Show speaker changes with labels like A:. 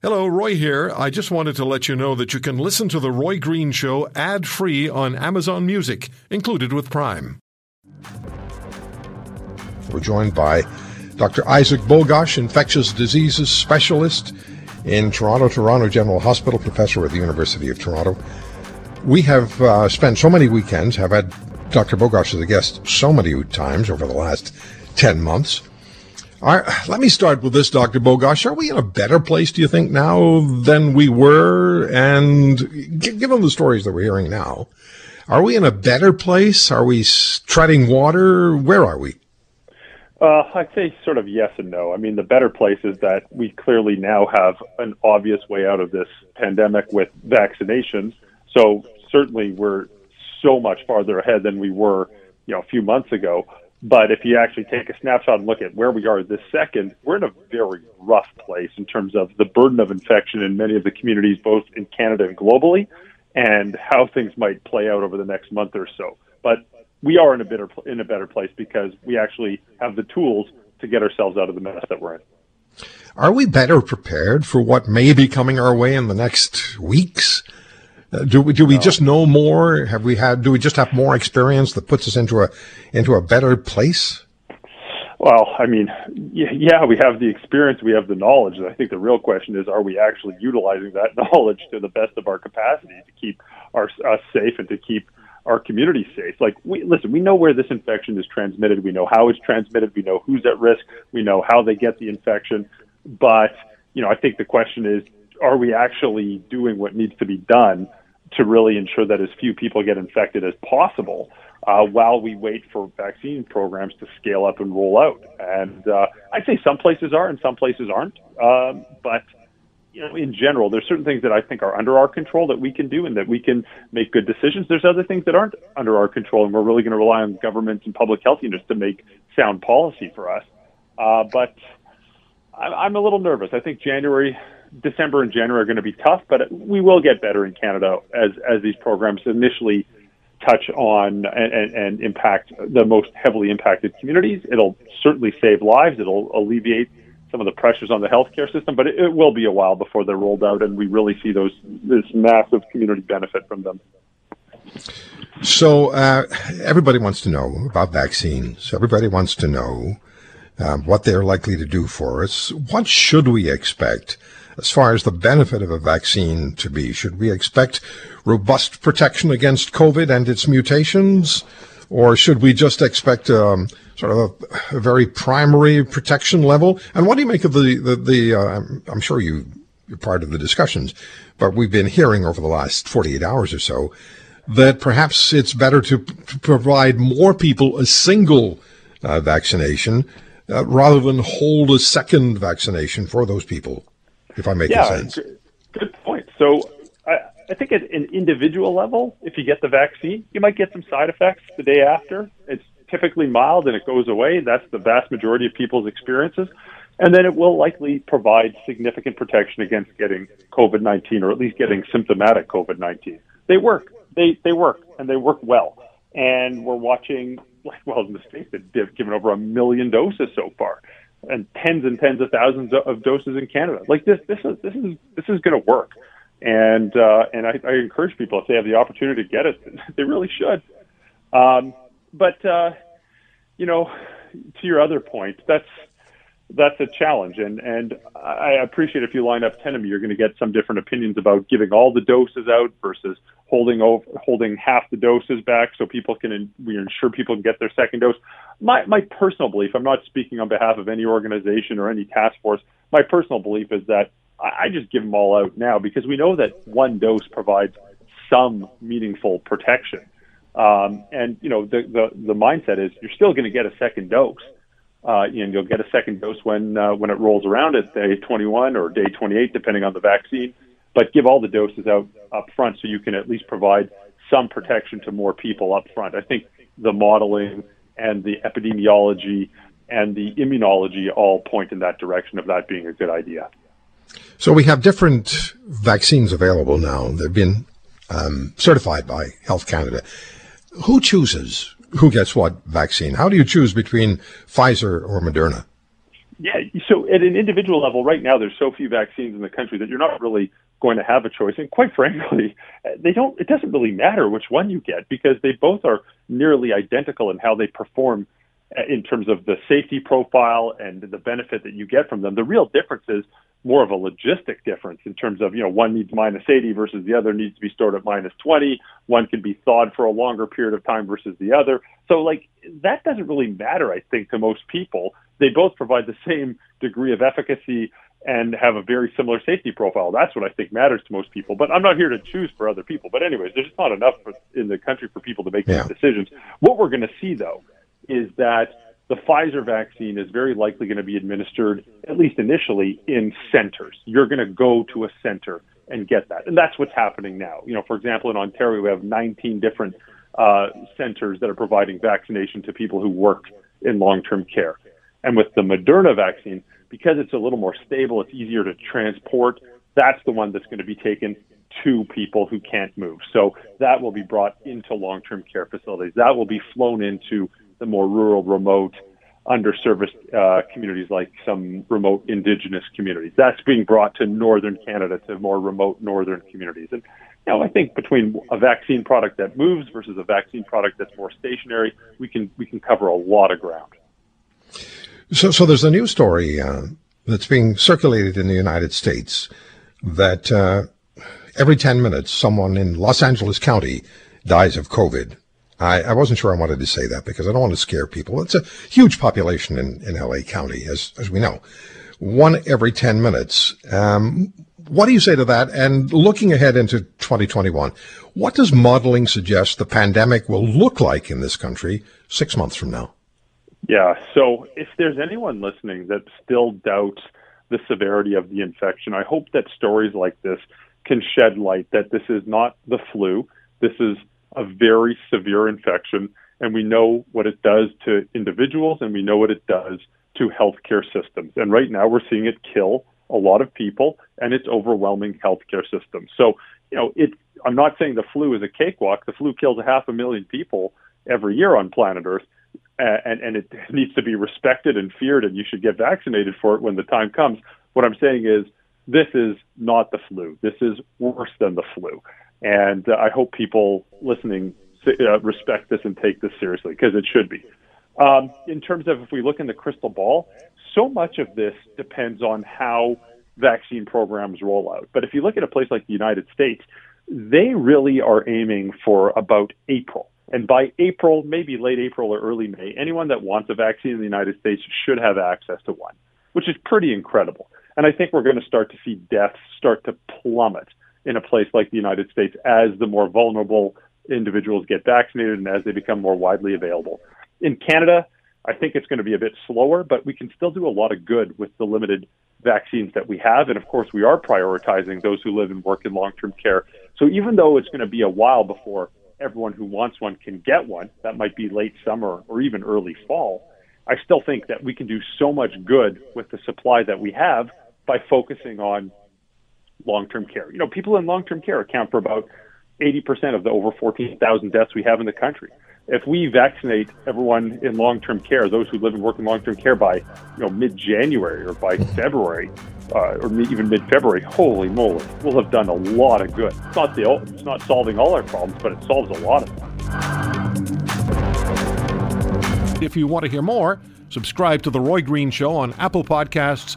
A: Hello, Roy here. I just wanted to let you know that you can listen to The Roy Green Show ad free on Amazon Music, included with Prime.
B: We're joined by Dr. Isaac Bogoch, infectious diseases specialist in Toronto, Toronto General Hospital, professor at the University of Toronto. We have uh, spent so many weekends, have had Dr. Bogoch as a guest so many times over the last 10 months. Are, let me start with this, Dr. Bogoch. Are we in a better place, do you think, now than we were? And given the stories that we're hearing now, are we in a better place? Are we treading water? Where are we?
C: Uh, I'd say sort of yes and no. I mean, the better place is that we clearly now have an obvious way out of this pandemic with vaccinations. So certainly we're so much farther ahead than we were, you know, a few months ago. But if you actually take a snapshot and look at where we are this second, we're in a very rough place in terms of the burden of infection in many of the communities, both in Canada and globally, and how things might play out over the next month or so. But we are in a better in a better place because we actually have the tools to get ourselves out of the mess that we're in.
B: Are we better prepared for what may be coming our way in the next weeks? Uh, do we do we no. just know more? Have we had? Do we just have more experience that puts us into a into a better place?
C: Well, I mean, yeah, we have the experience, we have the knowledge. I think the real question is, are we actually utilizing that knowledge to the best of our capacity to keep our, us safe and to keep our community safe? Like, we listen, we know where this infection is transmitted, we know how it's transmitted, we know who's at risk, we know how they get the infection. But you know, I think the question is, are we actually doing what needs to be done to really ensure that as few people get infected as possible uh, while we wait for vaccine programs to scale up and roll out. And uh, I'd say some places are and some places aren't. Um, but you know, in general, there's certain things that I think are under our control that we can do and that we can make good decisions. There's other things that aren't under our control, and we're really going to rely on governments and public health units to make sound policy for us. Uh, but I'm a little nervous. I think January December and January are going to be tough, but we will get better in Canada as as these programs initially touch on and, and, impact the most heavily impacted communities. It'll certainly save lives. It'll alleviate some of the pressures on the healthcare system, but it, it will be a while before they're rolled out and we really see those this massive community benefit from them.
B: So uh, everybody wants to know about vaccines. Everybody wants to know uh, what they're likely to do for us. What should we expect? As far as the benefit of a vaccine to be? Should we expect robust protection against COVID and its mutations? Or should we just expect um, sort of a, a, very primary protection level? And what do you make of the, the, the uh, I'm sure you, you're part of the discussions, but we've been hearing over the last 48 hours or so that perhaps it's better to, to provide more people a single uh, vaccination uh, rather than hold a second vaccination for those people if I'm making
C: yeah,
B: sense.
C: Good point. So I, I think at an individual level, if you get the vaccine, you might get some side effects the day after. It's typically mild and it goes away. That's the vast majority of people's experiences. And then it will likely provide significant protection against getting COVID 19 or at least getting symptomatic COVID 19. They work. They, they work and they work well. And we're watching, like, well, in the States, they've given over a million doses so far and tens and tens of thousands of doses in Canada. Like this, this is this is this is going to work, and uh, and I, I encourage people if they have the opportunity to get it, they really should. Um, but uh, you know, to your other point, that's that's a challenge. And and I appreciate if you line up ten of them, you're going to get some different opinions about giving all the doses out versus holding over holding half the doses back so people can we ensure people can get their second dose. My my personal belief, I'm not speaking on behalf of any organization or any task force. My personal belief is that I just give them all out now because we know that one dose provides some meaningful protection. Um, and you know the, the the mindset is you're still going to get a second dose uh, and you'll get a second dose when uh, when it rolls around at day 21 or day 28, depending on the vaccine. But give all the doses out up front so you can at least provide some protection to more people up front. I think the modeling and the epidemiology and the immunology all point in that direction of that being a good idea.
B: So we have different vaccines available now. They've been um, certified by Health Canada. Who chooses who gets what vaccine? How do you choose between Pfizer or Moderna?
C: Yeah, so at an individual level, right now, there's so few vaccines in the country that you're not really going to have a choice. And quite frankly, they don't. It doesn't really matter which one you get because they both are nearly identical in how they perform in terms of the safety profile and the benefit that you get from them. The real difference is more of a logistic difference in terms of, you know, one needs minus 80 versus the other needs to be stored at minus 20. One can be thawed for a longer period of time versus the other. So, like, that doesn't really matter, I think, to most people. They both provide the same degree of efficacy and have a very similar safety profile. That's what I think matters to most people. But I'm not here to choose for other people. But, anyways, there's just not enough for, in the country for people to make yeah. these decisions. What we're going to see, though, is that the Pfizer vaccine is very likely going to be administered, at least initially, in centers. You're going to go to a center and get that. And that's what's happening now. You know, for example, in Ontario, we have 19 different uh, centers that are providing vaccination to people who work in long term care. And with the Moderna vaccine, because it's a little more stable, it's easier to transport, that's the one that's going to be taken to people who can't move. So that will be brought into long term care facilities. That will be flown into the more rural, remote, underserviced uh, communities like some remote indigenous communities. That's being brought to northern Canada, to more remote northern communities. And you know, I think between a vaccine product that moves versus a vaccine product that's more stationary, we can we can cover a lot of ground.
B: So, so there's a new story uh, that's being circulated in the United States that uh, every 10 minutes, someone in Los Angeles County dies of COVID. I, I, wasn't sure I wanted to say that because I don't want to scare people. It's a huge population in, in LA County, as, as we know. One every 10 minutes. Um, what do you say to that? And looking ahead into 2021, what does modeling suggest the pandemic will look like in this country six months from now?
C: Yeah. So if there's anyone listening that still doubts the severity of the infection, I hope that stories like this can shed light that this is not the flu. This is a very severe infection, and we know what it does to individuals, and we know what it does to healthcare systems. And right now, we're seeing it kill a lot of people, and it's overwhelming healthcare systems. So, you know, it. I'm not saying the flu is a cakewalk. The flu kills a half a million people every year on planet Earth, and, and it needs to be respected and feared, and you should get vaccinated for it when the time comes. What I'm saying is, this is not the flu. This is worse than the flu. And uh, I hope people listening uh, respect this and take this seriously because it should be. Um, in terms of if we look in the crystal ball, so much of this depends on how vaccine programs roll out. But if you look at a place like the United States, they really are aiming for about April. And by April, maybe late April or early May, anyone that wants a vaccine in the United States should have access to one, which is pretty incredible. And I think we're going to start to see deaths start to plummet in a place like the United States as the more vulnerable individuals get vaccinated and as they become more widely available. In Canada, I think it's going to be a bit slower, but we can still do a lot of good with the limited vaccines that we have. And of course, we are prioritizing those who live and work in long term care. So even though it's going to be a while before everyone who wants one can get one, that might be late summer or even early fall, I still think that we can do so much good with the supply that we have by focusing on long-term care. You know, people in long-term care account for about 80% of the over 14,000 deaths we have in the country. If we vaccinate everyone in long-term care, those who live and work in long-term care by, you know, mid-January or by February, uh, or even mid-February, holy moly, we'll have done a lot of good. It's not the, it's not solving all our problems, but it solves a lot of them.
A: If you want to hear more, subscribe to the Roy Green Show on Apple Podcasts